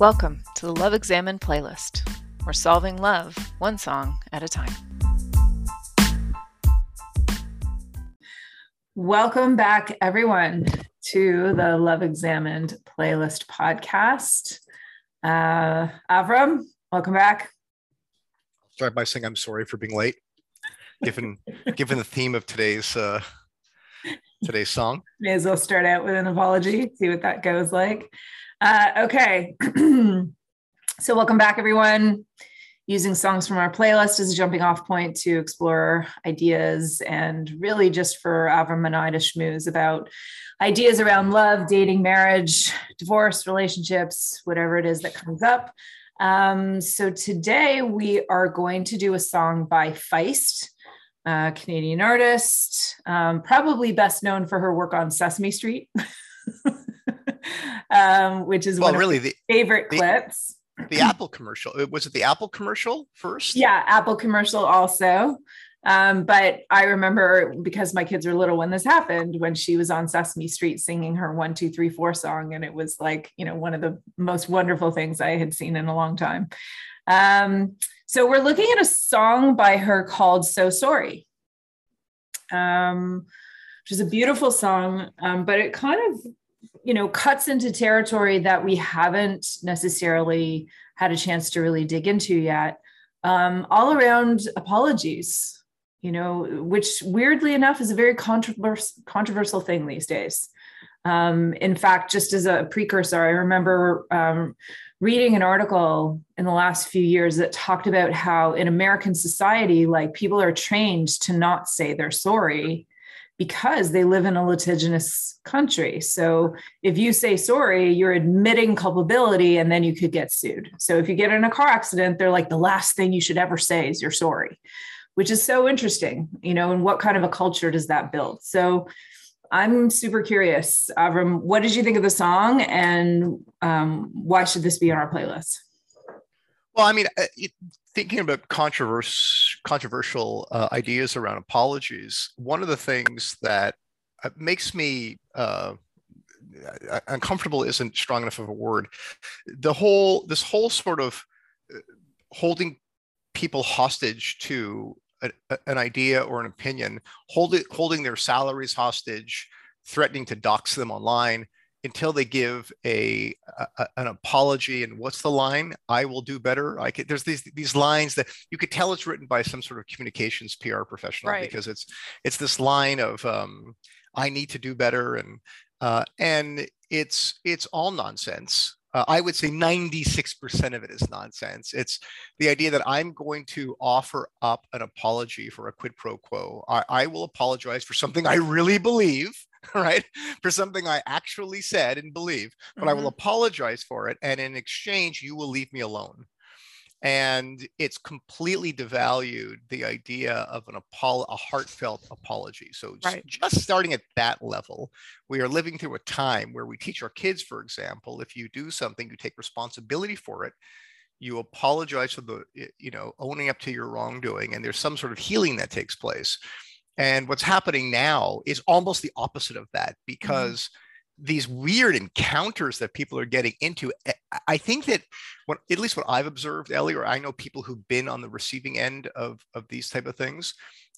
Welcome to the Love Examined playlist. We're solving love one song at a time. Welcome back, everyone, to the Love Examined playlist podcast. Uh, Avrum, welcome back. I'll start by saying I'm sorry for being late, given given the theme of today's uh, today's song. May as well start out with an apology, see what that goes like. Uh, okay. so, welcome back, everyone. Using songs from our playlist as a jumping off point to explore ideas and really just for Avrum and I to schmooze about ideas around love, dating, marriage, divorce, relationships, whatever it is that comes up. Um, so, today we are going to do a song by Feist. Uh, Canadian artist, um, probably best known for her work on Sesame Street. um, which is well, one really of the favorite the, clips. The Apple commercial uh, was it the Apple commercial first? Yeah, Apple commercial also. Um, but I remember because my kids were little when this happened, when she was on Sesame Street singing her one, two, three, four song. And it was like, you know, one of the most wonderful things I had seen in a long time. Um, so we're looking at a song by her called So Sorry. Um, which is a beautiful song, um, but it kind of you know cuts into territory that we haven't necessarily had a chance to really dig into yet um, all around apologies you know which weirdly enough is a very controversial controversial thing these days. Um, in fact just as a precursor i remember um, reading an article in the last few years that talked about how in american society like people are trained to not say they're sorry because they live in a litigious country. So if you say sorry, you're admitting culpability and then you could get sued. So if you get in a car accident, they're like the last thing you should ever say is you're sorry, which is so interesting, you know, and what kind of a culture does that build? So I'm super curious, Avrum, what did you think of the song and um, why should this be on our playlist? Well, I mean, uh, thinking about controversial controversial uh, ideas around apologies, one of the things that uh, makes me uh, uncomfortable isn't strong enough of a word. The whole this whole sort of uh, holding people hostage to a, an idea or an opinion, hold it, holding their salaries hostage, threatening to dox them online until they give a, a, an apology and what's the line i will do better i could, there's these these lines that you could tell it's written by some sort of communications pr professional right. because it's it's this line of um, i need to do better and uh, and it's it's all nonsense uh, I would say 96% of it is nonsense. It's the idea that I'm going to offer up an apology for a quid pro quo. I, I will apologize for something I really believe right? For something I actually said and believe, but mm-hmm. I will mm-hmm. apologize for it. And in exchange, you will leave me alone. And it's completely devalued the idea of an apol- a heartfelt apology. So right. just starting at that level, we are living through a time where we teach our kids, for example, if you do something, you take responsibility for it you apologize for the you know owning up to your wrongdoing and there's some sort of healing that takes place and what's happening now is almost the opposite of that mm-hmm. because mm-hmm. these weird encounters that people are getting into, eh, I think that what at least what I've observed, Ellie, or I know people who've been on the receiving end of, of these type of things,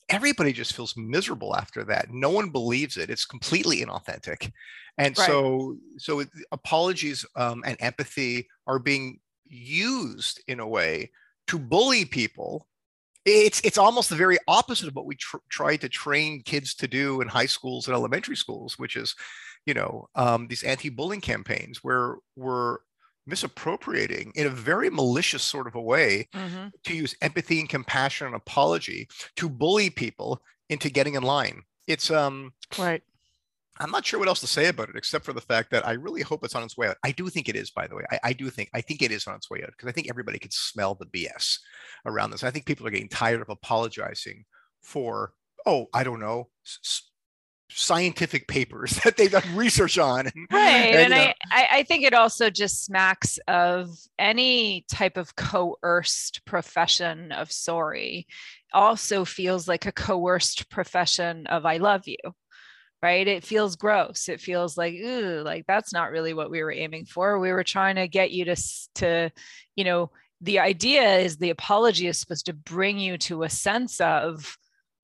everybody just feels miserable after that. No one believes it. It's completely inauthentic. And right. so so apologies um, and empathy are being used in a way to bully people it's it's almost the very opposite of what we tr- try to train kids to do in high schools and elementary schools, which is, you know, um, these anti-bullying campaigns where we're misappropriating in a very malicious sort of a way mm-hmm. to use empathy and compassion and apology to bully people into getting in line. It's um right. I'm not sure what else to say about it except for the fact that I really hope it's on its way out. I do think it is, by the way. I, I do think I think it is on its way out because I think everybody can smell the BS around this. I think people are getting tired of apologizing for oh I don't know s- scientific papers that they've done research on. Mm-hmm. Right, and, and uh, I I think it also just smacks of any type of coerced profession of sorry. Also feels like a coerced profession of I love you right? It feels gross. It feels like, ooh, like that's not really what we were aiming for. We were trying to get you to, to, you know, the idea is the apology is supposed to bring you to a sense of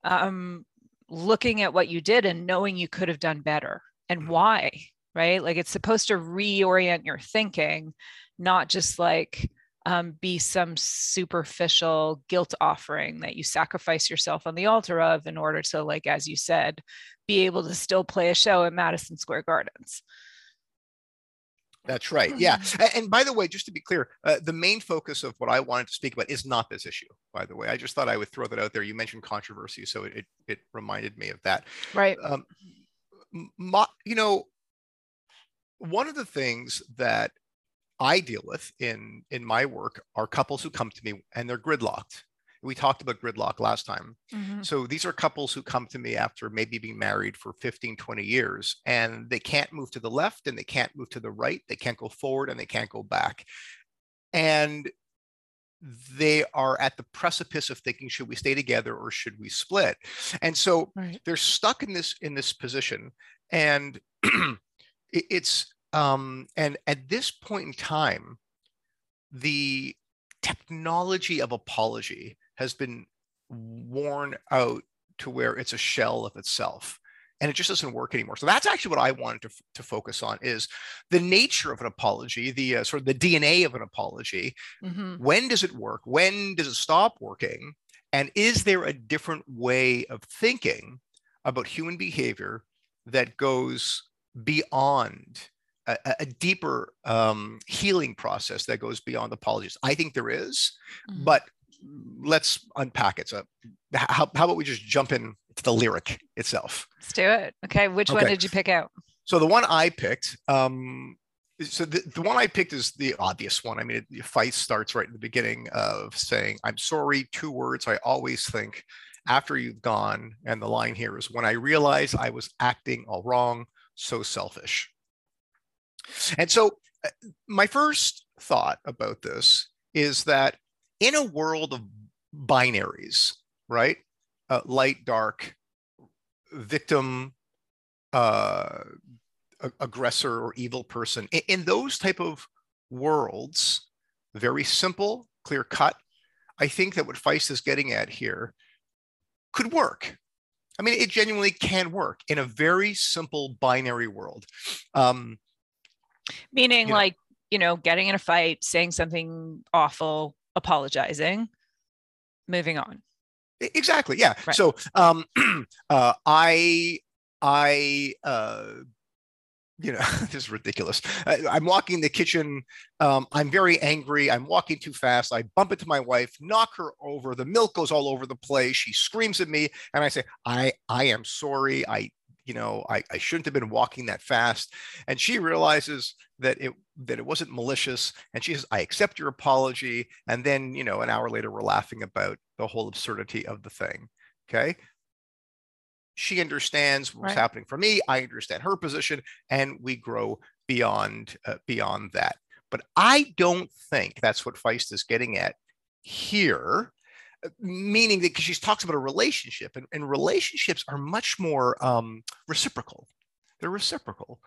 um, looking at what you did and knowing you could have done better and mm-hmm. why, right? Like it's supposed to reorient your thinking, not just like, um, be some superficial guilt offering that you sacrifice yourself on the altar of in order to, like, as you said, be able to still play a show at Madison Square Gardens. That's right. Yeah. And, by the way, just to be clear, uh, the main focus of what I wanted to speak about is not this issue. By the way, I just thought I would throw that out there. You mentioned controversy, so it it reminded me of that. Right. Um, my, you know, one of the things that I deal with in in my work are couples who come to me and they're gridlocked. We talked about gridlock last time. Mm-hmm. So these are couples who come to me after maybe being married for 15, 20 years and they can't move to the left and they can't move to the right. They can't go forward and they can't go back. And they are at the precipice of thinking should we stay together or should we split and so right. they're stuck in this in this position and it's um, and at this point in time, the technology of apology has been worn out to where it's a shell of itself and it just doesn't work anymore. So that's actually what I wanted to, to focus on is the nature of an apology, the uh, sort of the DNA of an apology. Mm-hmm. When does it work? When does it stop working? And is there a different way of thinking about human behavior that goes beyond a, a deeper um, healing process that goes beyond apologies. I think there is, mm-hmm. but let's unpack it. So, how, how about we just jump in to the lyric itself? Let's do it. Okay, which okay. one did you pick out? So the one I picked, um, so the, the one I picked is the obvious one. I mean, it, the fight starts right in the beginning of saying, "I'm sorry." Two words I always think after you've gone, and the line here is, "When I realized I was acting all wrong, so selfish." And so, uh, my first thought about this is that in a world of binaries, right? Uh, light, dark, victim, uh, aggressor, or evil person. In, in those type of worlds, very simple, clear cut. I think that what Feist is getting at here could work. I mean, it genuinely can work in a very simple binary world. Um, Meaning, like, you know, getting in a fight, saying something awful, apologizing, moving on. Exactly. Yeah. Right. So, um, uh, I, I, uh, you know, this is ridiculous. I, am walking the kitchen. Um, I'm very angry. I'm walking too fast. I bump into my wife, knock her over. The milk goes all over the place. She screams at me, and I say, "I, I am sorry. I you know I, I shouldn't have been walking that fast. And she realizes that it that it wasn't malicious. And she says i accept your apology. And then you know an hour later we're laughing about the whole absurdity of the thing. Okay? She understands what's right. happening for me. I understand her position. And we grow beyond uh, beyond that. But i don't think that's what feist is getting at here meaning that because she talks about a relationship and, and relationships are much more um, reciprocal. They're reciprocal.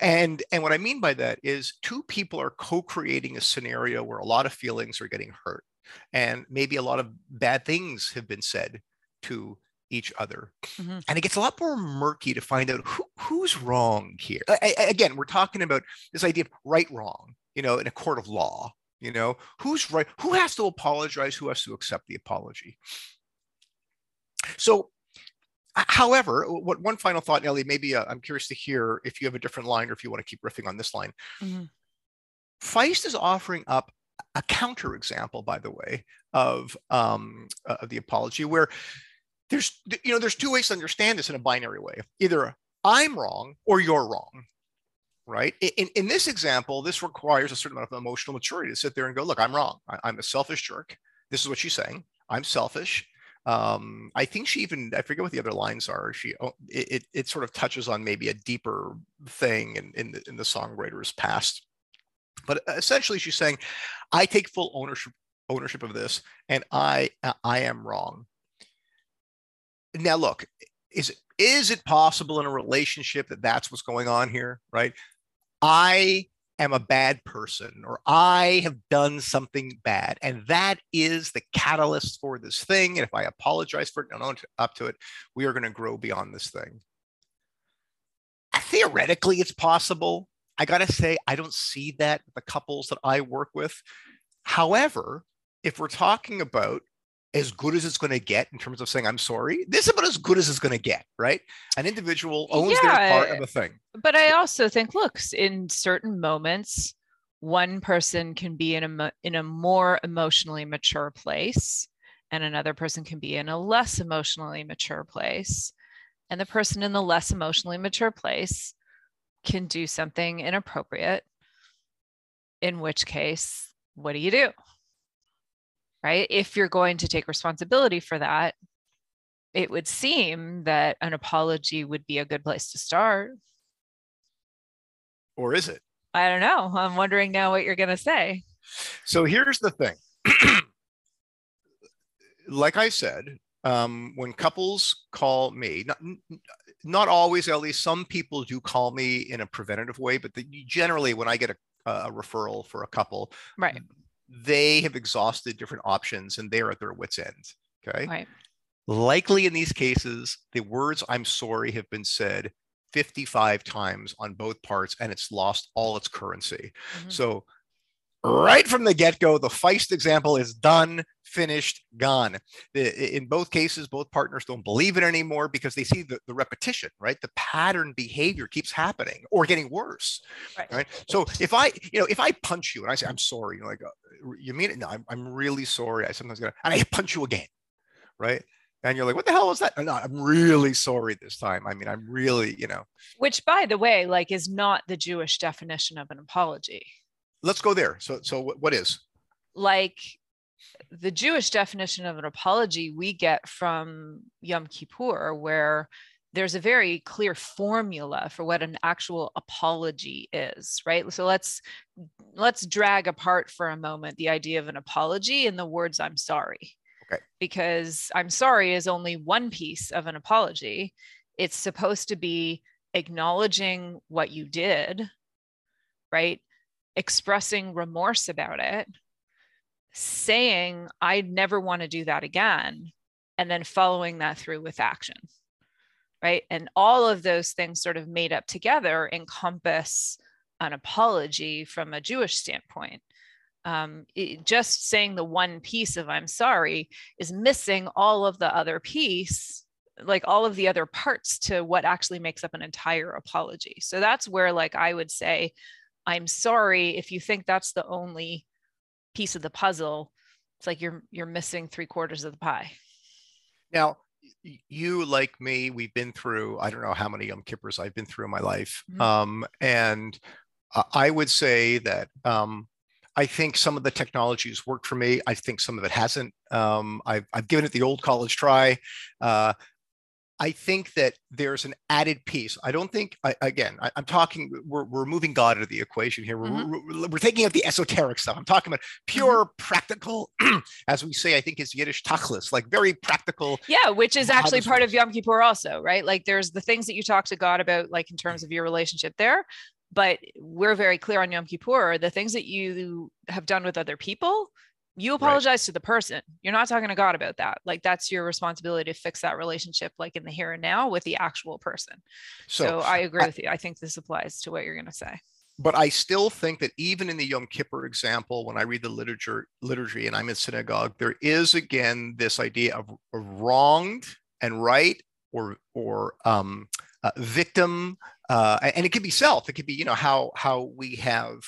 And and what i mean by that is two people are co-creating a scenario where a lot of feelings are getting hurt and maybe a lot of bad things have been said to each other. Mm-hmm. and it gets a lot more murky to find out who, who's wrong here. I, I, again we're talking about this idea of right wrong you know in a court of law you know, who's right? Who has to apologize? Who has to accept the apology? So, however, what one final thought, Ellie, maybe uh, I'm curious to hear if you have a different line or if you want to keep riffing on this line. Mm-hmm. Feist is offering up a counterexample, by the way, of um, uh, of the apology, where there's you know there's two ways to understand this in a binary way. Either I'm wrong or you're wrong right? In, in this example, this requires a certain amount of emotional maturity to sit there and go, look, I'm wrong. I, am a selfish jerk. This is what she's saying. I'm selfish. Um, I think she even, I forget what the other lines are. She, oh, it, it, it sort of touches on maybe a deeper thing in, in, the, in the songwriter's past. But essentially she's saying, I take full ownership ownership of this and I, I am wrong. Now look, is it, is it possible in a relationship that that's what's going on here? Right. I am a bad person or I have done something bad. And that is the catalyst for this thing. And if I apologize for it and own up to it, we are going to grow beyond this thing. Uh, theoretically, it's possible. I got to say, I don't see that the couples that I work with. However, if we're talking about as good as it's going to get in terms of saying I'm sorry. This is about as good as it's going to get, right? An individual owns yeah, their part of a thing. But I also think, look, in certain moments, one person can be in a in a more emotionally mature place, and another person can be in a less emotionally mature place, and the person in the less emotionally mature place can do something inappropriate. In which case, what do you do? Right? If you're going to take responsibility for that, it would seem that an apology would be a good place to start. Or is it? I don't know. I'm wondering now what you're going to say. So here's the thing. like I said, um, when couples call me, not, not always, at least some people do call me in a preventative way, but the, generally when I get a, a referral for a couple, right they have exhausted different options and they're at their wits' end. Okay. Right. Likely in these cases, the words I'm sorry have been said 55 times on both parts and it's lost all its currency. Mm-hmm. So right from the get-go the feist example is done finished gone. In both cases both partners don't believe it anymore because they see the, the repetition right? The pattern behavior keeps happening or getting worse right. right? So if i you know if i punch you and i say i'm sorry you know like uh, you mean it? No I'm, I'm really sorry. I sometimes gonna and i punch you again right? And you're like what the hell was that? No i'm really sorry this time. I mean i'm really you know. Which by the way like is not the jewish definition of an apology let's go there. So, so what is? Like the Jewish definition of an apology we get from Yom Kippur, where there's a very clear formula for what an actual apology is right? So let's let's drag apart for a moment the idea of an apology and the words i'm sorry. Okay. Because i'm sorry is only one piece of an apology. It's supposed to be acknowledging what you did right expressing remorse about it, saying, I never want to do that again, and then following that through with action. Right. And all of those things sort of made up together encompass an apology from a Jewish standpoint. Um, it, just saying the one piece of I'm sorry is missing all of the other piece, like all of the other parts to what actually makes up an entire apology. So that's where, like, I would say I'm sorry if you think that's the only piece of the puzzle. It's like you're you're missing three quarters of the pie. Now, you like me, we've been through I don't know how many Yom Kippurs I've been through in my life, mm-hmm. um, and I would say that um, I think some of the technologies worked for me. I think some of it hasn't. Um, I've, I've, given it the old college try. Uh, I think that there's an added piece. I don't think, I, again, I, am talking, we're, we're moving God out of the equation here. We're, mm-hmm. we're, we're, taking out the esoteric stuff. I'm talking about pure mm-hmm. practical, as we say, I think is Yiddish tachlis, like very practical. Yeah, which is actually part of Yom Kippur also, right? Like there's the things that you talk to God about, like in terms of your relationship there. But we're very clear on Yom Kippur, the things that you have done with other people, you apologize right. to the person. You're not talking to god about that. Like that's your responsibility to fix that relationship like in the here and now with the actual person. So, so i agree I, with you. I think this applies to what you're going to say. But i still think that even in the yom kippur example when i read the literature liturgy and i'm in synagogue there is again this idea of, of wronged and right or or um, uh, victim uh, and it could be self. It could be you know how how we have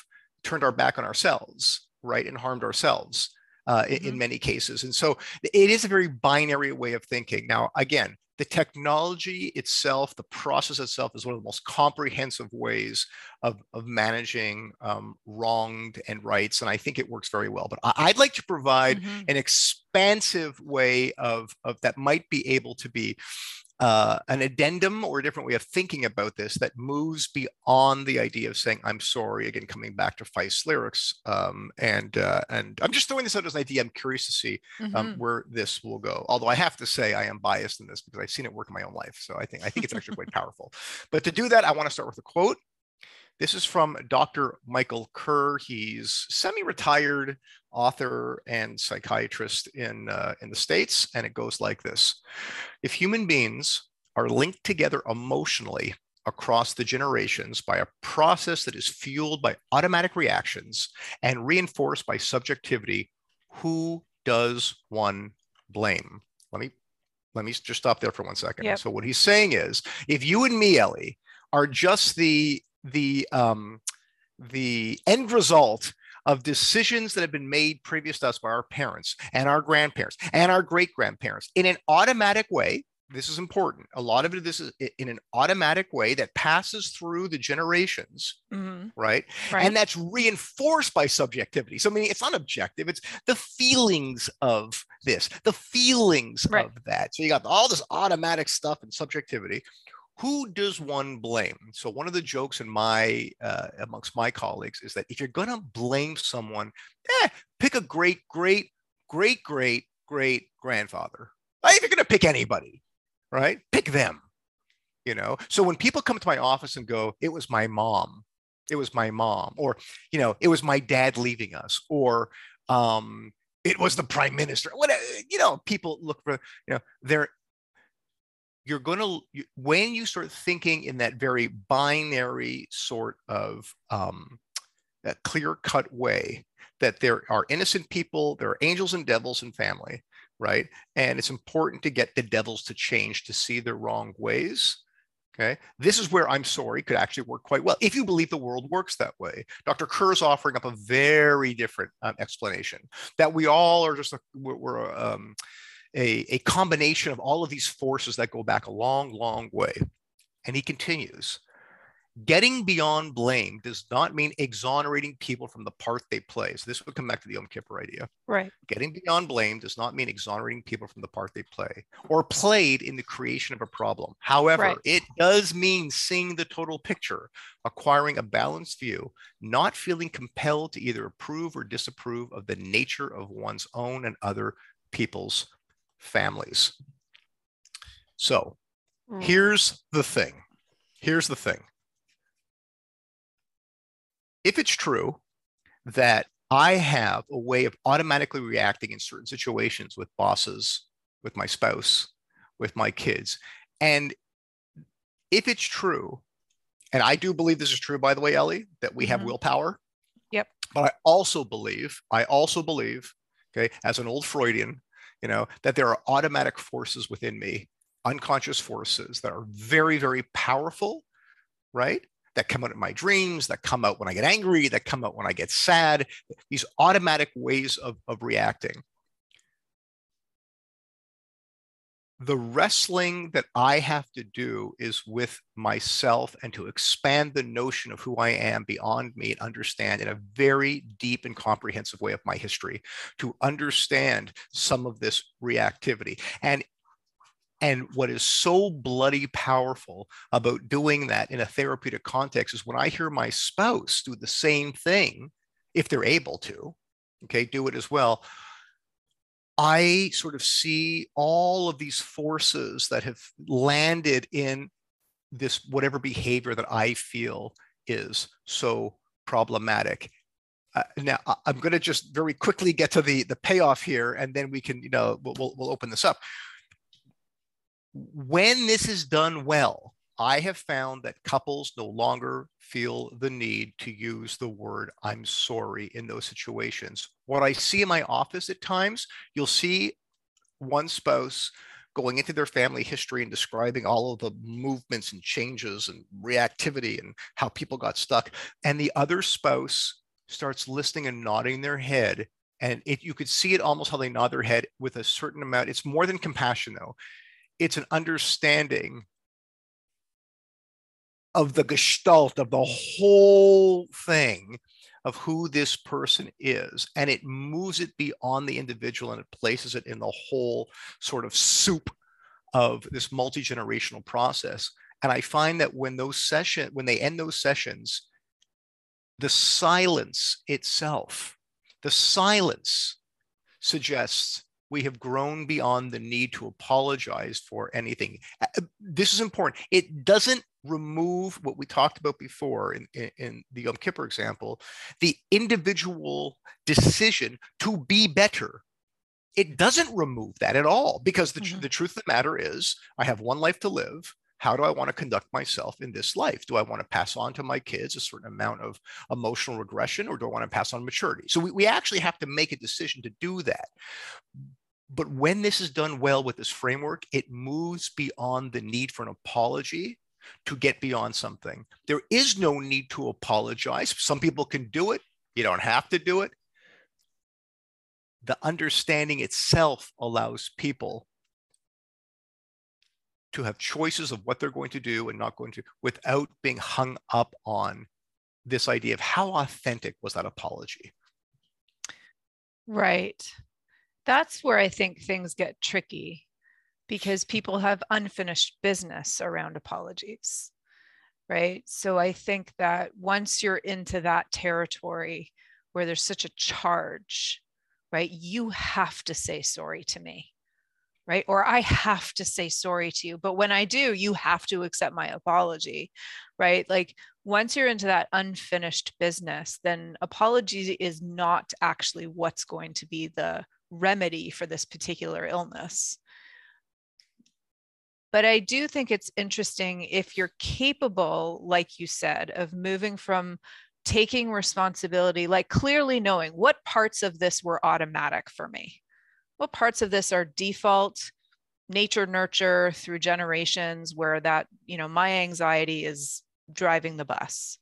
turned our back on ourselves right and harmed ourselves uh, mm-hmm. in, many cases and so it is a very binary way of thinking now again the technology itself the process itself is one of the most comprehensive ways of, of managing um, wronged and rights and i think it works very well but I, would like to provide mm-hmm. an expansive way of, of that might be able to be uh, an addendum or a different way of thinking about this that moves beyond the idea of saying I'm sorry. Again, coming back to Feist's lyrics, um, and uh, and I'm just throwing this out as an idea. I'm curious to see um, mm-hmm. where this will go. Although I have to say I am biased in this because I've seen it work in my own life, so I think I think it's actually quite powerful. But to do that, I want to start with a quote. This is from Dr. Michael Kerr. He's semi-retired author and psychiatrist in, uh, in the States, and it goes like this. If human beings are linked together emotionally across the generations by a process that is fueled by automatic reactions and reinforced by subjectivity, who does one blame? Let me let me just stop there for one second. Yep. So what he's saying is, if you and me, Ellie, are just the the um, the end result of decisions that have been made previous to us by our parents and our grandparents and our great grandparents in an automatic way. This is important. A lot of it, this is in an automatic way that passes through the generations, mm-hmm. right? right? And that's reinforced by subjectivity. So, I mean, it's not objective, it's the feelings of this, the feelings right. of that. So, you got all this automatic stuff and subjectivity who does one blame? So one of the jokes in my uh, amongst my colleagues is that if you're going to blame someone, eh, pick a great, great, great, great, great grandfather. If you're going to pick anybody, right? Pick them. You know. So when people come to my office and go, "It was my mom," it was my mom, or you know, it was my dad leaving us, or um, it was the prime minister. Whatever. You know, people look for you know they're you're going to when you start thinking in that very binary sort of um, that clear cut way that there are innocent people there are angels and devils in family right? And it's important to get the devils to change to see their wrong ways okay? This is where i'm sorry could actually work quite well if you believe the world works that way. Dr kerr is offering up a very different um, explanation that we all are just a, we're, we're um, a, a combination of all of these forces that go back a long, long way. And he continues getting beyond blame does not mean exonerating people from the part they play. So this would come back to the Yom Kippur idea. Right. Getting beyond blame does not mean exonerating people from the part they play or played in the creation of a problem. However, right. it does mean seeing the total picture, acquiring a balanced view, not feeling compelled to either approve or disapprove of the nature of one's own and other people's families. So mm. here's the thing. Here's the thing. If it's true that I have a way of automatically reacting in certain situations with bosses, with my spouse, with my kids, and if it's true, and I do believe this is true, by the way, Ellie, that we have mm-hmm. willpower. Yep. But I also believe, I also believe, okay, as an old Freudian, you know, that there are automatic forces within me, unconscious forces that are very, very powerful, right? That come out in my dreams, that come out when I get angry, that come out when I get sad, these automatic ways of, of reacting. The wrestling that I have to do is with myself and to expand the notion of who I am beyond me and understand in a very deep and comprehensive way of my history to understand some of this reactivity. And and what is so bloody powerful about doing that in a therapeutic context is when I hear my spouse do the same thing, if they're able to, okay, do it as well. I sort of see all of these forces that have landed in this whatever behavior that I feel is so problematic. Uh, now I'm going to just very quickly get to the the payoff here, and then we can you know we'll, we'll, we'll open this up. When this is done well, I have found that couples no longer feel the need to use the word I'm sorry in those situations. What I see in my office at times, you'll see one spouse going into their family history and describing all of the movements and changes and reactivity and how people got stuck. And the other spouse starts listening and nodding their head. And it, you could see it almost how they nod their head with a certain amount. It's more than compassion, though. It's an understanding of the gestalt of the whole thing of who this person is and it moves it beyond the individual and it places it in the whole sort of soup of this multi-generational process. And I find that when those session, when they end those sessions, the silence itself, the silence suggests we have grown beyond the need to apologize for anything. This is important. It doesn't remove what we talked about before in, in, in, the Yom Kippur example, the individual decision to be better. It doesn't remove that at all because the, mm-hmm. the truth of the matter is I have one life to live how do I want to conduct myself in this life? Do I want to pass on to my kids a certain amount of emotional regression or do I want to pass on maturity? So we, we actually have to make a decision to do that. But when this is done well with this framework, it moves beyond the need for an apology to get beyond something. There is no need to apologize. Some people can do it, you don't have to do it. The understanding itself allows people to have choices of what they're going to do and not going to without being hung up on this idea of how authentic was that apology right that's where i think things get tricky because people have unfinished business around apologies right so i think that once you're into that territory where there's such a charge right you have to say sorry to me right? Or I have to say sorry to you. But when I do, you have to accept my apology, right? Like once you're into that unfinished business, then apology is not actually what's going to be the remedy for this particular illness. But I do think it's interesting if you're capable, like you said, of moving from taking responsibility, like clearly knowing what parts of this were automatic for me what parts of this are default nature nurture through generations where that you know my anxiety is driving the bus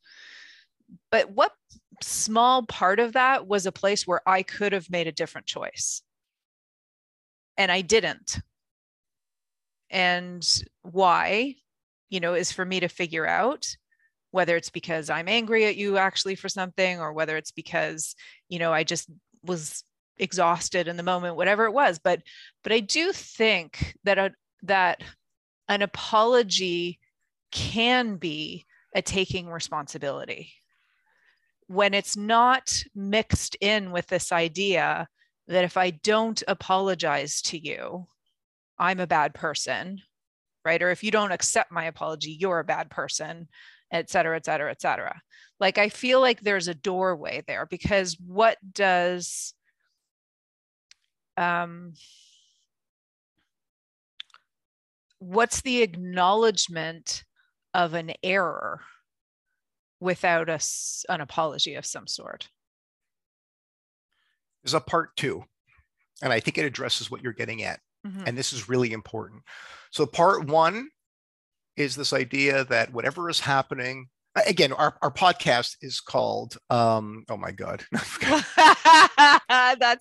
but what small part of that was a place where i could have made a different choice. And i didn't. And why you know is for me to figure out whether it's because i'm angry at you actually for something or whether it's because you know i just was exhausted in the moment whatever it was. But but i do think that a, that an apology can be a taking responsibility when it's not mixed in with this idea that if i don't apologize to you i'm a bad person right? Or if you don't accept my apology you're a bad person et cetera et cetera et cetera. Like i feel like there's a doorway there because what does um, what's the acknowledgement of an error without a, an apology of some sort? There's a part two, and I think it addresses what you're getting at. Mm-hmm. And this is really important. So, part one is this idea that whatever is happening again our, our podcast is called um oh my god that's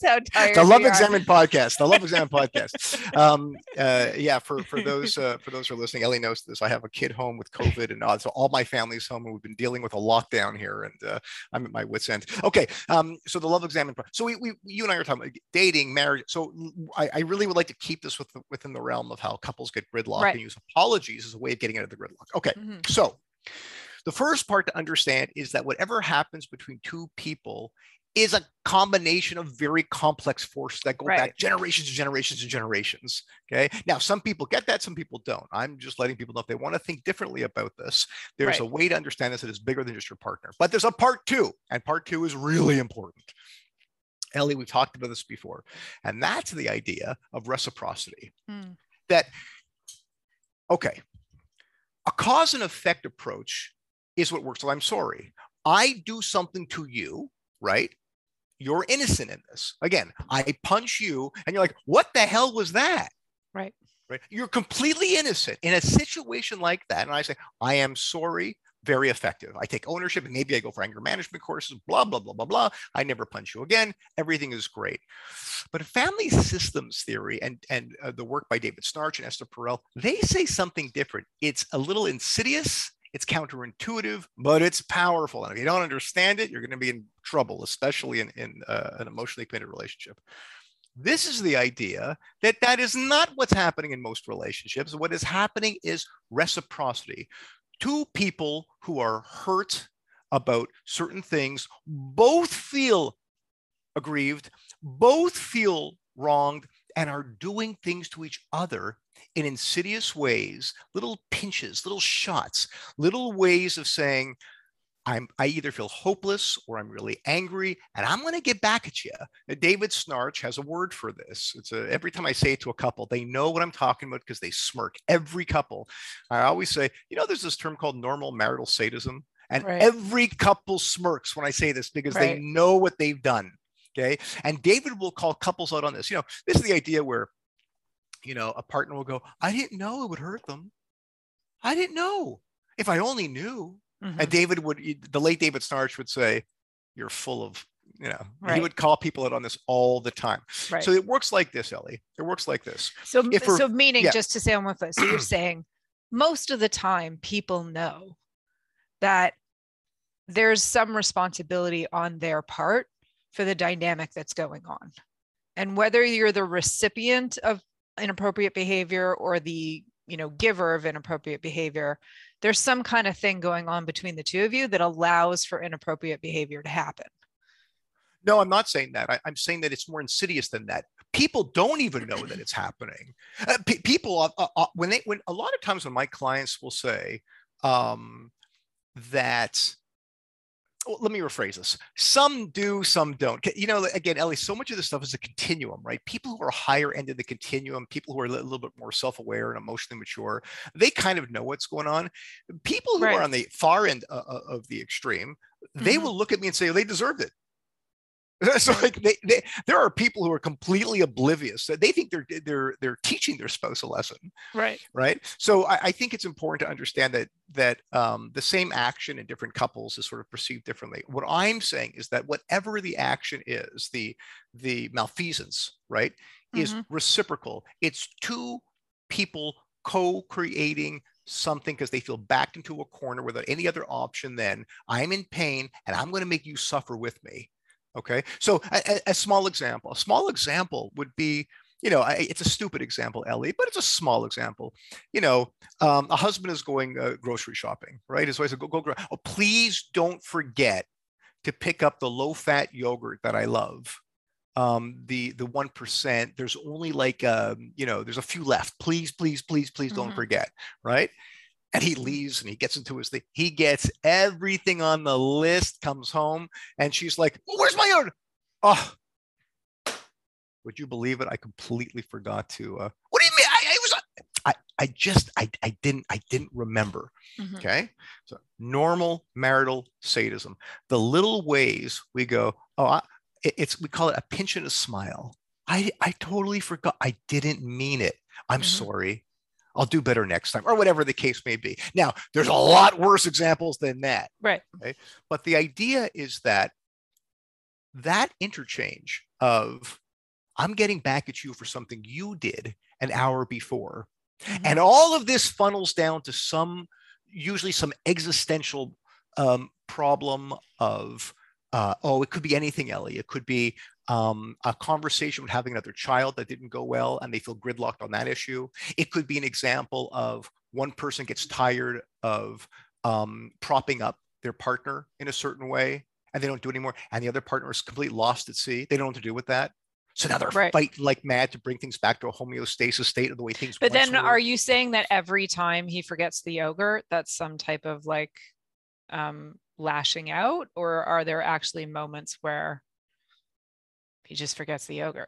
how tired the love examine podcast the love examine podcast. Um uh yeah for for those uh for those who are listening ellie knows this. I have a kid home with covid and uh, so all my family's home and we've been dealing with a lockdown here and uh, i'm at my wits end. Okay um so the love examine so we, we you and i are talking about dating marriage so i, I really would like to keep this with, within the realm of how couples get gridlocked right. and use apologies as a way of getting out of the gridlock. Okay mm-hmm. so the first part to understand is that whatever happens between two people is a combination of very complex forces that go right. back generations and generations and generations. Okay. Now, some people get that, some people don't. I'm just letting people know if they want to think differently about this, there's right. a way to understand this that is bigger than just your partner. But there's a part two, and part two is really important. Ellie, we've talked about this before, and that's the idea of reciprocity. Hmm. That, okay, a cause and effect approach is what works. So I'm sorry. I do something to you, right? You're innocent in this. Again, I punch you, and you're like, what the hell was that? Right. Right. You're completely innocent in a situation like that. And I say, I am sorry. Very effective. I take ownership and maybe I go for anger management courses, blah, blah, blah, blah, blah. I never punch you again. Everything is great. But family systems theory and, and uh, the work by David Schnarch and Esther Perel, they say something different. It's a little insidious it's counterintuitive, but it's powerful. And if you don't understand it, you're going to be in trouble, especially in, in uh, an emotionally committed relationship. This is the idea that that is not what's happening in most relationships. What is happening is reciprocity. Two people who are hurt about certain things both feel aggrieved, both feel wronged, and are doing things to each other in insidious ways, little pinches, little shots, little ways of saying, I'm, I either feel hopeless or I'm really angry, and I'm going to get back at you. David Schnarch has a word for this. It's a, every time I say it to a couple, they know what I'm talking about because they smirk. Every couple, I always say, you know, there's this term called normal marital sadism, and right. every couple smirks when I say this because right. they know what they've done. Okay, and David will call couples out on this. You know, this is the idea where, you know, a partner will go, "I didn't know it would hurt them. I didn't know. If I only knew." Mm-hmm. And David would, the late David Schnarch would say, You're full of, you know, right. he would call people out on this all the time. Right. So it works like this, Ellie. It works like this. So, so meaning, yeah. just to say on one foot, so you're saying most of the time people know that there's some responsibility on their part for the dynamic that's going on. And whether you're the recipient of inappropriate behavior or the you know giver of inappropriate behavior there's some kind of thing going on between the two of you that allows for inappropriate behavior to happen. No, I'm not saying that. I, am saying that it's more insidious than that. People don't even know that it's happening. Uh, people, uh, uh, uh, when they, when a lot of times when my clients will say um, that well, let me rephrase this. Some do, some don't. You know, again, Ellie, so much of this stuff is a continuum, right? People who are higher end of the continuum, people who are a little bit more self-aware and emotionally mature, they kind of know what's going on. People who right. are on the far end uh, uh of the extreme, they mm-hmm. will look at me and say, they deserved it. so like they, they, there are people who are completely oblivious that they think they're they're they're teaching their spouse a lesson right. right? So I, I think it's important to understand that that um, the same action in different couples is sort of perceived differently. What i'm saying is that whatever the action is the the malfeasance right mm-hmm. is reciprocal. It's two people co-creating something because they feel backed into a corner without any other option then i'm in pain and i'm going to make you suffer with me Okay, so a, a, small example, a small example would be, you know, I, it's a stupid example, Ellie, but it's a small example. You know, um, a husband is going uh, grocery shopping, right? His wife said, "Go, go, go! Oh, please don't forget to pick up the low-fat yogurt that I love." Um, the the one percent. There's only like, um, you know, there's a few left. Please, please, please, please don't mm-hmm. forget, right? And he leaves and he gets into his thing. He gets everything on the list, comes home, and she's like, Where's my own? Oh, would you believe it? I completely forgot to. Uh, what do you mean? I, I was. I, I just I, I didn't I didn't remember. Mm-hmm. Okay, so normal marital sadism. The little ways we go. Oh, I, it's we call it a pinch and a smile. I I totally forgot. I didn't mean it. I'm mm-hmm. sorry. I'll do better next time, or whatever the case may be. Now, there's a lot worse examples than that. Right. Okay? But the idea is that that interchange of I'm getting back at you for something you did an hour before. Mm-hmm. And all of this funnels down to some, usually some existential um, problem of, uh, oh, it could be anything, Ellie. It could be um, a conversation with having another child that didn't go well and they feel gridlocked on that issue. It could be an example of one person gets tired of um, propping up their partner in a certain way and they don't do it anymore. And the other partner is completely lost at sea. They don't know what to do with that. So now they're right. fighting like mad to bring things back to a homeostasis state of the way things. But then, were. are you saying that every time he forgets the yogurt, that's some type of like um, lashing out, or are there actually moments where he just forgets the yogurt.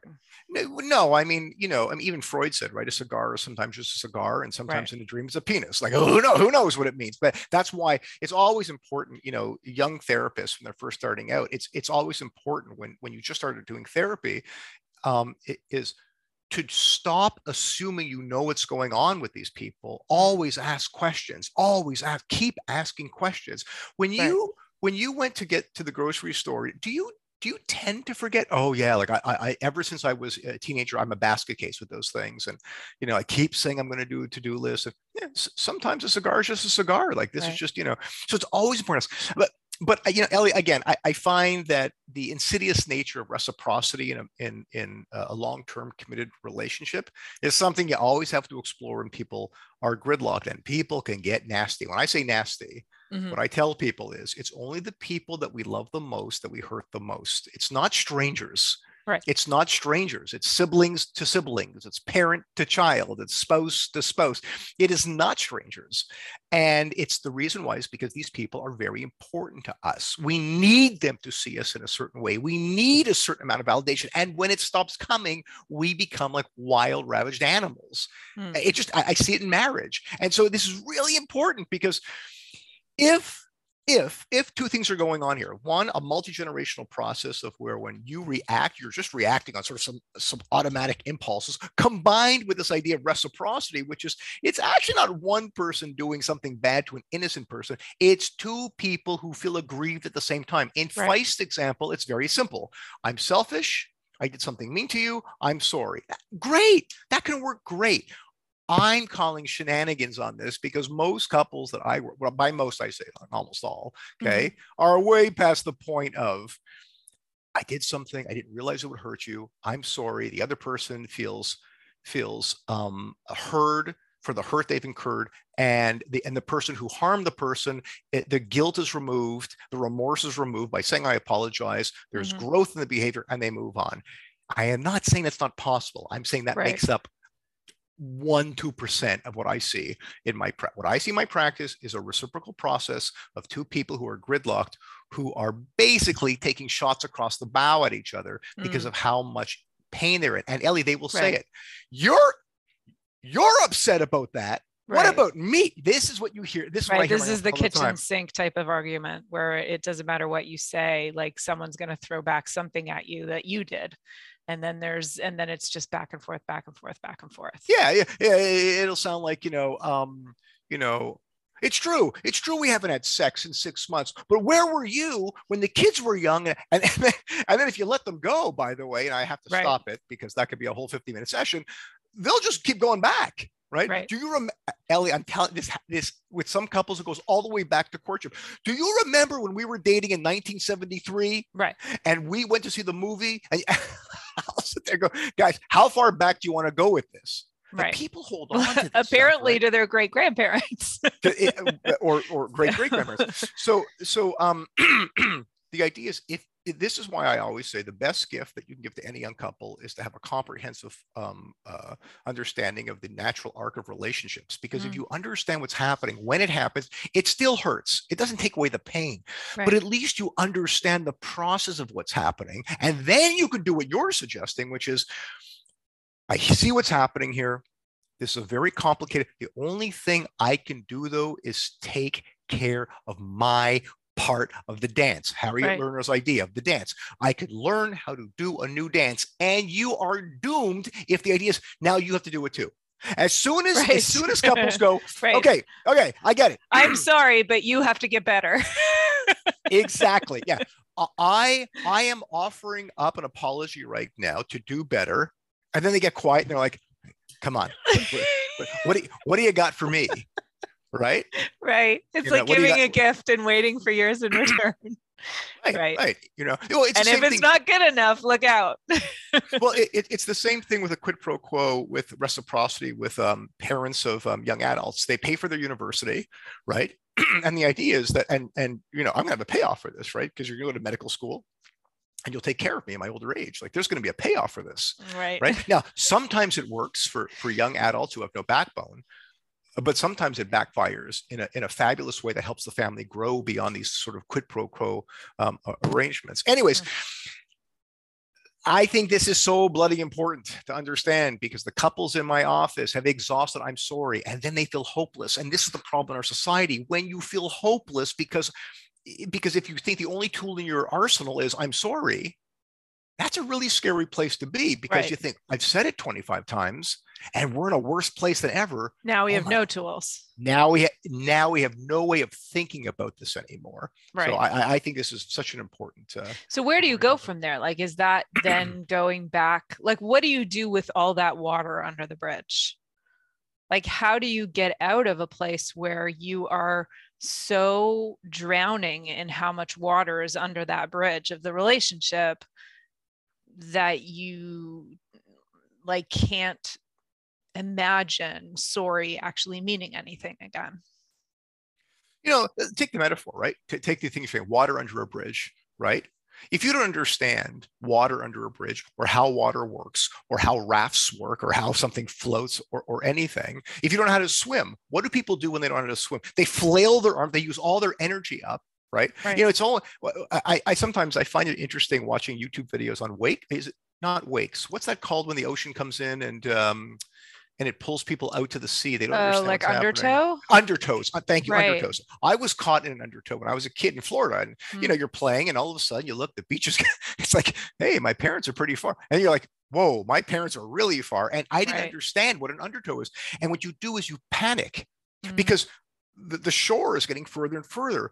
No, no, I mean, you know, I mean, even Freud said, right, a cigar is sometimes just a cigar, and sometimes right. in a dream it's a penis. Like, who knows? Who knows what it means? But that's why it's always important. You know, young therapists when they're first starting out, it's it's always important when when you just started doing therapy, um, it is to stop assuming you know what's going on with these people. Mm-hmm. Always ask questions. Always ask. Keep asking questions. When you right. when you went to get to the grocery store, do you do you tend to forget? Oh yeah, like I, I ever since I was a teenager, I'm a basket case with those things, and you know I keep saying I'm going to do a to-do list. And yeah, sometimes a cigar is just a cigar. Like this right. is just you know, so it's always important. But but uh, you know, Ellie, again, I, I, find that the insidious nature of reciprocity in a, in, in a long-term committed relationship is something you always have to explore when people are gridlocked and people can get nasty. When I say nasty, mm-hmm. what I tell people is it's only the people that we love the most that we hurt the most. It's not strangers. Right. It's not strangers. It's siblings to siblings. It's parent to child. It's spouse to spouse. It is not strangers. And it's the reason why is because these people are very important to us. We need them to see us in a certain way. We need a certain amount of validation. And when it stops coming, we become like wild, ravaged animals. Hmm. It just, I, I see it in marriage. And so this is really important because if if if two things are going on here one a multi-generational process of where when you react you're just reacting on sort of some some automatic impulses combined with this idea of reciprocity which is it's actually not one person doing something bad to an innocent person it's two people who feel aggrieved at the same time in right. feist example it's very simple i'm selfish I did something mean to you. I'm sorry. Great. That can work great. I'm calling shenanigans on this because most couples that I work, well, by most I say almost all, okay, mm-hmm. are way past the point of I did something, I didn't realize it would hurt you. I'm sorry. The other person feels feels um, heard for the hurt they've incurred, and the and the person who harmed the person, it, the guilt is removed, the remorse is removed by saying I apologize. There's mm-hmm. growth in the behavior, and they move on. I am not saying that's not possible. I'm saying that right. makes up one two percent of what I see in my pra- what I see in my practice is a reciprocal process of two people who are gridlocked who are basically taking shots across the bow at each other mm. because of how much pain they're in. And Ellie, they will say it. You're you're upset about that. Right. What about me? This is what you hear. This right. is this is the kitchen the sink type of argument where it doesn't matter what you say, like someone's going to throw back something at you that you did and then there's and then it's just back and forth back and forth back and forth. Yeah yeah, yeah it'll sound like you know um you know it's true. It's true. We haven't had sex in six months. But where were you when the kids were young? And, and, then, and then if you let them go, by the way, and I have to right. stop it because that could be a whole 50 minute session, they'll just keep going back. Right? right. Do you remember, Ellie? I'm telling this this with some couples, it goes all the way back to courtship. Do you remember when we were dating in 1973? Right. And we went to see the movie, and I'll sit there go, guys, how far back do you want to go with this? Right. people hold on to apparently stuff, right? to their great grandparents or or great great grandparents. So so um the idea is if this is why I always say the best gift that you can give to any young couple is to have a comprehensive um, uh, understanding of the natural arc of relationships. Because mm. if you understand what's happening when it happens, it still hurts. It doesn't take away the pain, right. but at least you understand the process of what's happening. And then you can do what you're suggesting, which is I see what's happening here. This is a very complicated. The only thing I can do though is take care of my part of the dance. Harriet right. Lerner's idea of the dance. I could learn how to do a new dance, and you are doomed if the idea is now you have to do it too. As soon as right. as soon as couples go, right. okay, okay, I get it. I'm sorry, but you have to get better. exactly. Yeah. I I am offering up an apology right now to do better. And then they get quiet and they're like, come on. What, what, do you, what do you got for me? right? Right. It's you like know, giving a gift and waiting for yours in return. Right, right. right. You know, well, and if it's thing. not good enough, look out. well, it, it, it's the same thing with a quid pro quo with reciprocity with um, parents of um, young adults. They pay for their university, right? and the idea is that, and and you know, I'm going to have a payoff for this, right? Because you're going to go to medical school, and you'll take care of me in my older age. Like there's going to be a payoff for this, right? Right now, sometimes it works for for young adults who have no backbone but sometimes it backfires in a, in a fabulous way that helps the family grow beyond these sort of quid pro quo um, arrangements. Anyways, I think this is so bloody important to understand because the couples in my office have exhausted, I'm sorry, and then they feel hopeless. And this is the problem in our society. When you feel hopeless because because if you think the only tool in your arsenal is I'm sorry, that's a really scary place to be because right. you think I've said it 25 times and we're in a worse place than ever. Now we oh have my, no tools. Now we ha- now we have no way of thinking about this anymore. Right. So I, I think this is such an important. Uh, so where do you go from there? Like, is that then going back? Like, what do you do with all that water under the bridge? Like, how do you get out of a place where you are so drowning in how much water is under that bridge of the relationship that you like can't imagine sorry actually meaning anything again. You know uh, take the metaphor right? T- take the thing you saying water under a bridge right if you don't understand water under a bridge or how water works or how rafts work or how something floats or, or anything, if you don't know how to swim, what do people do when they don't know how to swim? They flail their arm, they use all their energy up. Right? right. You know, it's all I, I sometimes I find it interesting watching YouTube videos on wake. Is it not wakes? What's that called when the ocean comes in and um, and it pulls people out to the sea. They don't uh, understand like undertow. Happening. Undertows. Thank you, right. undertows. I was caught in an undertow when I was a kid in Florida, and mm. you know, hmm. you're playing, and all of a sudden you look, the beach is. it's like, hey, my parents are pretty far, and you're like, whoa, my parents are really far, and I didn't right. understand what an undertow is. And what you do is you panic mm. because the, the shore is getting further and further,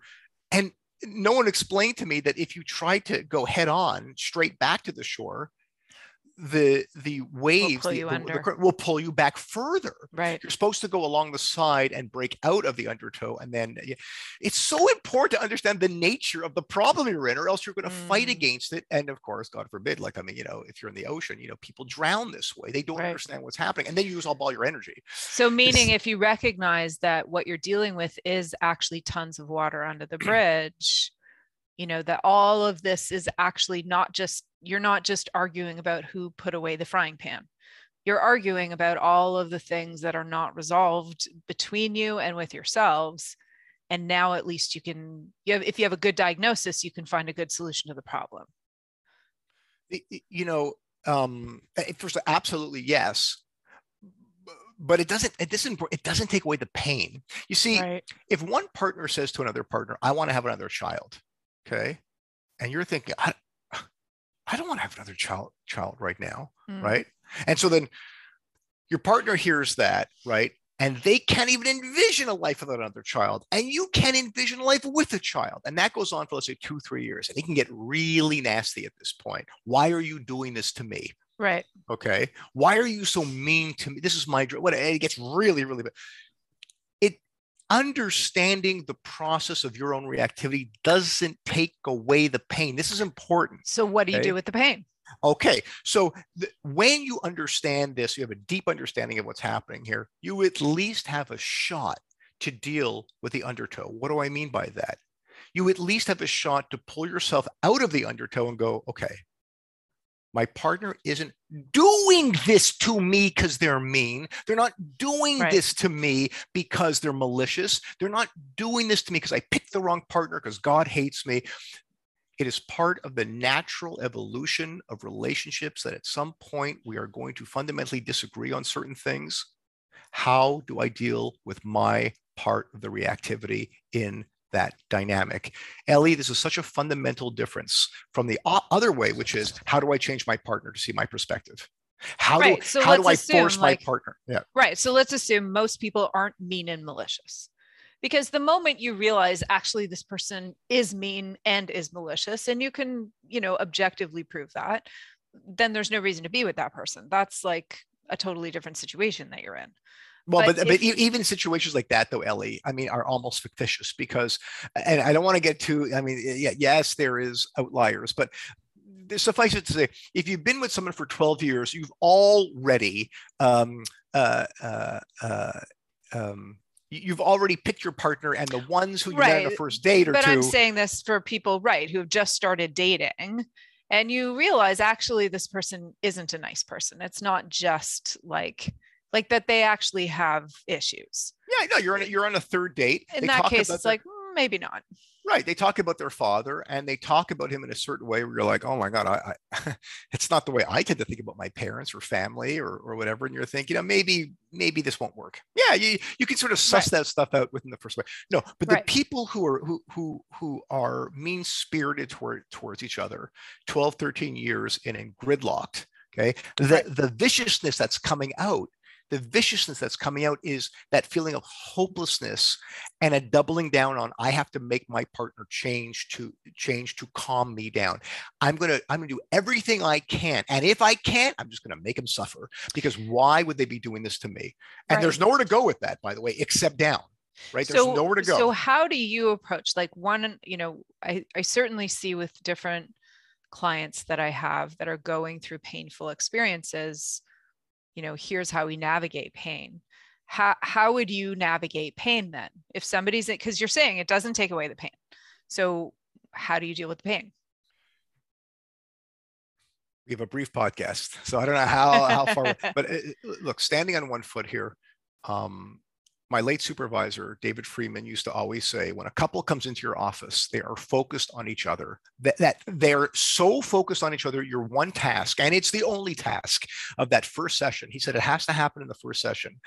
and no one explained to me that if you try to go head on straight back to the shore the the waves will pull, the, the, will pull you back further. Right. You're supposed to go along the side and break out of the undertow, and then it's so important to understand the nature of the problem you're in, or else you're going to mm. fight against it. And of course, God forbid, like I mean, you know, if you're in the ocean, you know, people drown this way. They don't right. understand what's happening, and then you use up all your energy. So, meaning, it's, if you recognize that what you're dealing with is actually tons of water under the bridge you know that all of this is actually not just you're not just arguing about who put away the frying pan. You're arguing about all of the things that are not resolved between you and with yourselves. And now at least you can you have, if you have a good diagnosis you can find a good solution to the problem. You know um first absolutely yes. But it doesn't it doesn't it doesn't take away the pain. You see right. if one partner says to another partner i want to have another child okay? And you're thinking i, I don't want to have another child child right now mm. right? And so then your partner hears that right? And they can't even envision a life without another child and you can envision a life with a child. And that goes on for let's say two three years and it can get really nasty at this point. Why are you doing this to me? Right. Okay? Why are you so mean to me? This is my what it gets really really bad understanding the process of your own reactivity doesn't take away the pain. This is important. So, what do you okay? do with the pain? Okay, so when you understand this, you have a deep understanding of what's happening here, you at least have a shot to deal with the undertow. What do I mean by that? You at least have a shot to pull yourself out of the undertow and go, okay, my partner isn't doing this to me because they're mean. They're not doing right. this to me because they're malicious. They're not doing this to me because I picked the wrong partner because God hates me. It is part of the natural evolution of relationships that at some point we are going to fundamentally disagree on certain things. How do I deal with my part of the reactivity in that dynamic. Ellie, this is such a fundamental difference from the other way, which is how do I change my partner to see my perspective? How right. do, so how do I assume, force like, my partner? Yeah. Right. So let's assume most people aren't mean and malicious. Because the moment you realize actually this person is mean and is malicious, and you can, you know, objectively prove that, then there's no reason to be with that person. That's like a totally different situation that you're in. Well, but, but, but even situations like that, though, Ellie, I mean, are almost fictitious because, and I don't want to get too, I mean, yeah, yes, there is outliers, but suffice it to say, if you've been with someone for 12 years, you've already, um, uh, uh, uh, um, you've already picked your partner and the ones who you right. met on a first date or but two. But I'm saying this for people, right, who have just started dating and you realize actually this person isn't a nice person. It's not just like, like that they actually have issues. Yeah, no, you're on a, you're on a third date. In they that case, it's their, like mm, maybe not. Right. They talk about their father and they talk about him in a certain way where you're like, oh my God, I, I it's not the way I tend to think about my parents or family or, or whatever. And you're thinking, you know, maybe, maybe this won't work. Yeah, you, you can sort of suss right. that stuff out within the first way. No, but the right. people who are who who who are mean spirited toward towards each other, 12, 13 years in and gridlocked. Okay. The right. the viciousness that's coming out the viciousness that's coming out is that feeling of hopelessness and a doubling down on i have to make my partner change to change to calm me down. I'm going to i'm going to do everything i can and if i can't i'm just going to make them suffer because why would they be doing this to me? And right. there's nowhere to go with that by the way except down right? There's so, nowhere to go. So how do you approach like one, you know, I, I certainly see with different clients that I have that are going through painful experiences, you know, here's how we navigate pain. How how would you navigate pain then? If somebody's because you're saying it doesn't take away the pain. So how do you deal with the pain? we have a brief podcast so i don't know how how far but it, look standing on one foot here um, my late supervisor, David Freeman, used to always say when a couple comes into your office, they are focused on each other, that, that they're so focused on each other, your one task, and it's the only task of that first session. He said it has to happen in the first session.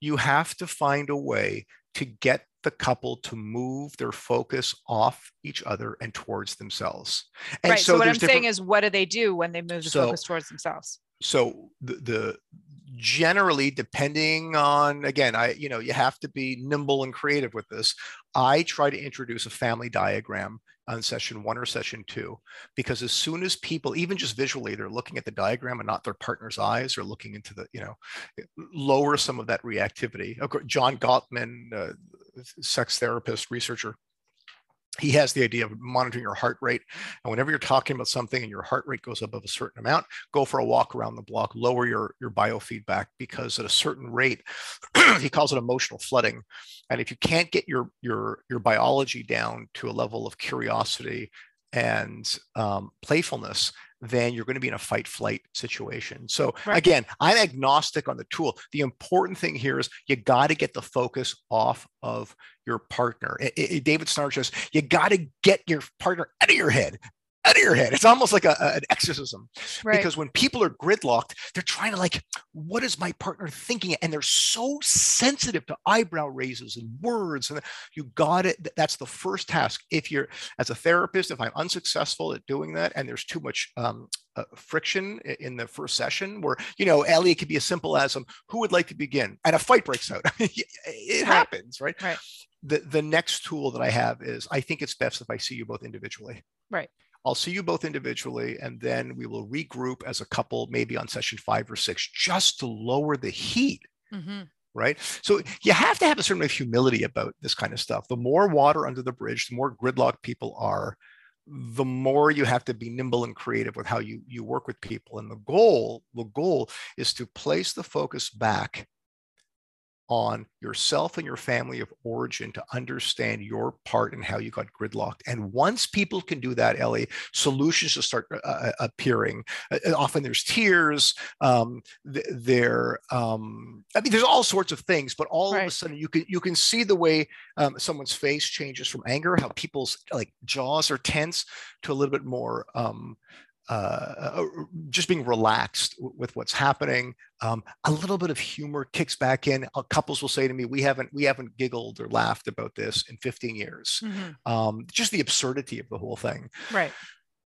You have to find a way to get the couple to move their focus off each other and towards themselves. And right. So, so what I'm different... saying is, what do they do when they move the so, focus towards themselves? So the, the generally depending on again i you know you have to be nimble and creative with this. I try to introduce a family diagram on session one or session two because as soon as people even just visually they're looking at the diagram and not their partner's eyes or looking into the you know lower some of that reactivity. John gottman uh, sex therapist researcher he has the idea of monitoring your heart rate. And whenever you're talking about something and your heart rate goes above a certain amount, go for a walk around the block, lower your, your biofeedback because at a certain rate, he calls it emotional flooding. And if you can't get your, your, your biology down to a level of curiosity and um, playfulness, then you're going to be in a fight flight situation. So right. again, I'm agnostic on the tool. The important thing here is you got to get the focus off of your partner. It, it, David Schnarch says you got to get your partner out of your head out of your head. It's almost like a, a, an exorcism right. because when people are gridlocked, they're trying to like, what is my partner thinking? And they're so sensitive to eyebrow raises and words. And you got it. That's the first task. If you're as a therapist, if I'm unsuccessful at doing that, and there's too much um, uh, friction in the first session, where you know, Ellie, it could be as simple as um, who would like to begin, and a fight breaks out. it right. happens, right? Right. The the next tool that I have is I think it's best if I see you both individually. Right. I'll see you both individually, and then we will regroup as a couple, maybe on session five or six, just to lower the heat. Mm-hmm. Right. So you have to have a certain amount of humility about this kind of stuff. The more water under the bridge, the more gridlocked people are, the more you have to be nimble and creative with how you, you work with people. And the goal, the goal is to place the focus back on yourself and your family of origin to understand your part and how you got gridlocked. And once people can do that, Ellie, solutions will start uh, uh appearing. Uh, uh, often there's tears. Um, th- there, um, I mean, there's all sorts of things, but all right. of a sudden you can you can see the way um, someone's face changes from anger, how people's like jaws are tense to a little bit more um, uh, uh just being relaxed with what's happening. Um, a little bit of humor kicks back in. Uh, couples will say to me, "We haven't we haven't giggled or laughed about this in 15 years." Mm-hmm. Um, just the absurdity of the whole thing. Right.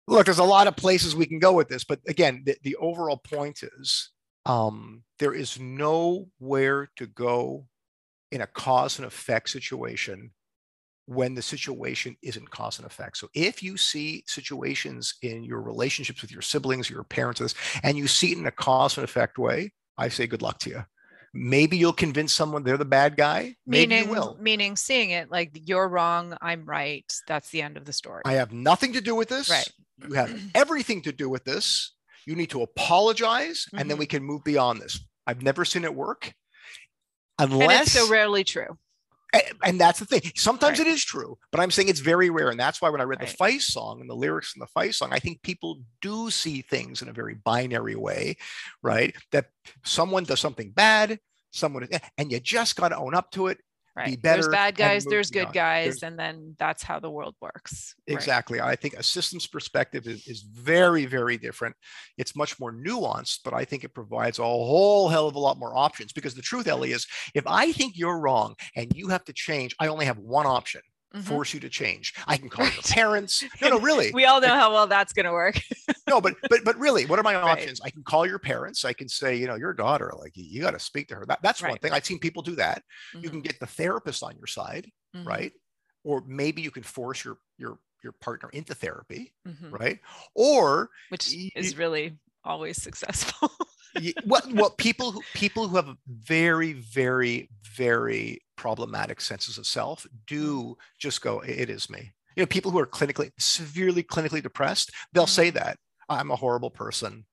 Look, there's a lot of places we can go with this, but again, the, the overall point is um, there is nowhere to go in a cause and effect situation when the situation isn't cause and effect. So if you see situations in your relationships with your siblings, your parents, and you see it in a cause and effect way, I say good luck to you. Maybe you'll convince someone they're the bad guy. Maybe meaning, you will. Meaning seeing it like you're wrong, I'm right. That's the end of the story. I have nothing to do with this. Right. You have everything to do with this. You need to apologize, mm-hmm. and then mm-hmm. we can move beyond this. I've never seen it work. Unless and it's so rarely true and that's the thing. Sometimes right. it is true, but I'm saying it's very rare. And that's why when I read right. the Feist song and the lyrics in the Feist song, I think people do see things in a very binary way, right? That someone does something bad, someone, eh, and you just got to own up to it right. be better. There's bad guys, there's good guys, there's, and then that's how the world works. Exactly. Right. I think a systems perspective is, is very, very different. It's much more nuanced, but I think it provides a whole hell of a lot more options because the truth, Ellie, is if I think you're wrong and you have to change, I only have one option mm-hmm. force you to change. I can call your parents. No, no, really. we all know how well that's going to work. no, but but but really, what are my options? Right. I can call your parents. I can say, you know, your daughter, like you, you got to speak to her. That, that's right. one thing. I've seen people do that. Mm-hmm. You can mm-hmm. get the therapist on your side, mm-hmm. right? Or maybe you can force your your your partner into therapy, mm-hmm. right? Or which is really always successful. well, well, people who people who have very, very, very problematic senses of self do mm. just go, "It is me." You know, people who are clinically severely clinically depressed, they'll say mm-hmm. that I'm a horrible person.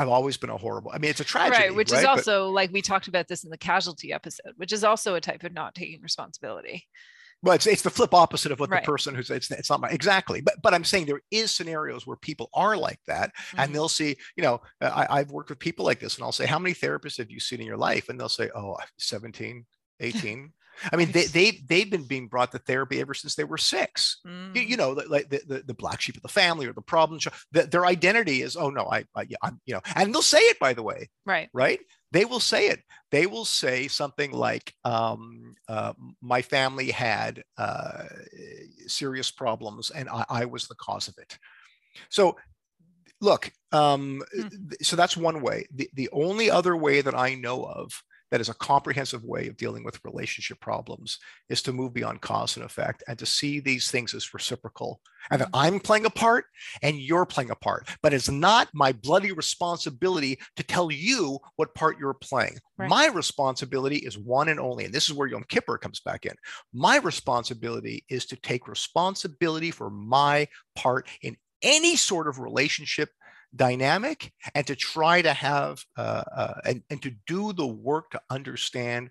I've always been a horrible. I mean, it's a tragedy, right? Which right? is also but, like we talked about this in the casualty episode, which is also a type of not taking responsibility. Well, it's, it's the flip opposite of what right. the person who's it's, it's not my exactly. But but I'm saying there is scenarios where people are like that, mm-hmm. and they'll see. You know, I, I've worked with people like this, and I'll say, "How many therapists have you seen in your life?" And they'll say, "Oh, 17, 18." I mean, they they they've been being brought to therapy ever since they were six. Mm. You, you, mm. know, like the, the, the black sheep of the family or the problem. The, their identity is, oh no, I, I I'm you know, and they'll say it by the way, right, right. They will say it. They will say something like, um, uh, "My family had uh, serious problems, and I, I was the cause of it." So look um, mm. so that's one way the, the only other way that i know of that is a comprehensive way of dealing with relationship problems is to move beyond cause and effect and to see these things as reciprocal. And that i'm playing a part and you're playing a part but it's not my bloody responsibility to tell you what part you're playing. Right. my responsibility is one and only and this is where yom kippur comes back in. My responsibility is to take responsibility for my part in any sort of relationship dynamic and to try to have uh, uh, and, and to do the work to understand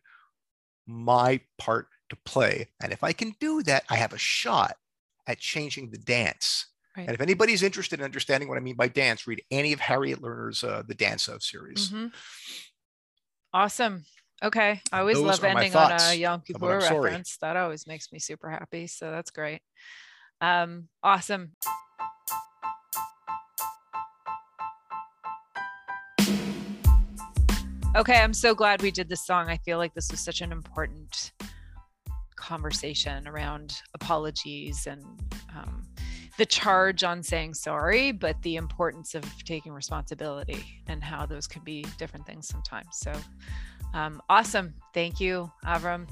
my part to play. And if I can do that, I have a shot at changing the dance. Right. And if anybody's interested in understanding what I mean by dance, read any of Harriet Lerner's uh, The Dance of series. Mm-hmm. Awesome. Okay. I always Those love ending on a Yom Kippur reference. That always makes me super happy. So that's great. Um, awesome. Okay, I'm so glad we did this song. I feel like this was such an important conversation around apologies and um, the charge on saying sorry, but the importance of taking responsibility and how those can be different things sometimes. So um, awesome. Thank you, Avrum.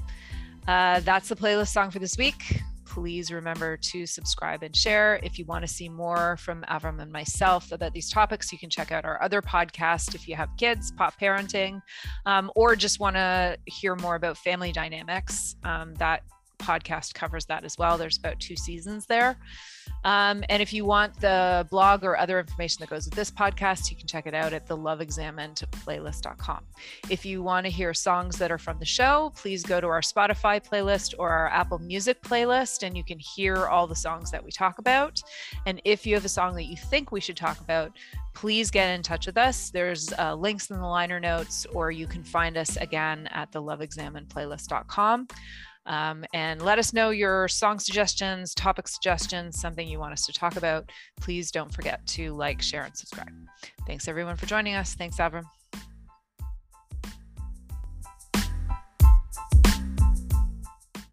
Uh, that's the playlist song for this week please remember to subscribe and share. If you want to see more from Avrum and myself about these topics, you can check out our other podcast if you have kids, Pop Parenting, um, or just want to hear more about family dynamics. Um, that podcast covers that as well. There's about two seasons there. Um, and if you want the blog or other information that goes with this podcast, you can check it out at the loveexaminedplaylist.com. If you want to hear songs that are from the show, please go to our Spotify playlist or our Apple Music playlist, and you can hear all the songs that we talk about. And if you have a song that you think we should talk about, please get in touch with us. There's uh, links in the liner notes, or you can find us again at the loveexaminedplaylist.com. Um, and let us know your song suggestions, topic suggestions, something you want us to talk about. Please don't forget to like, share, and subscribe. Thanks everyone for joining us. Thanks, Avrum.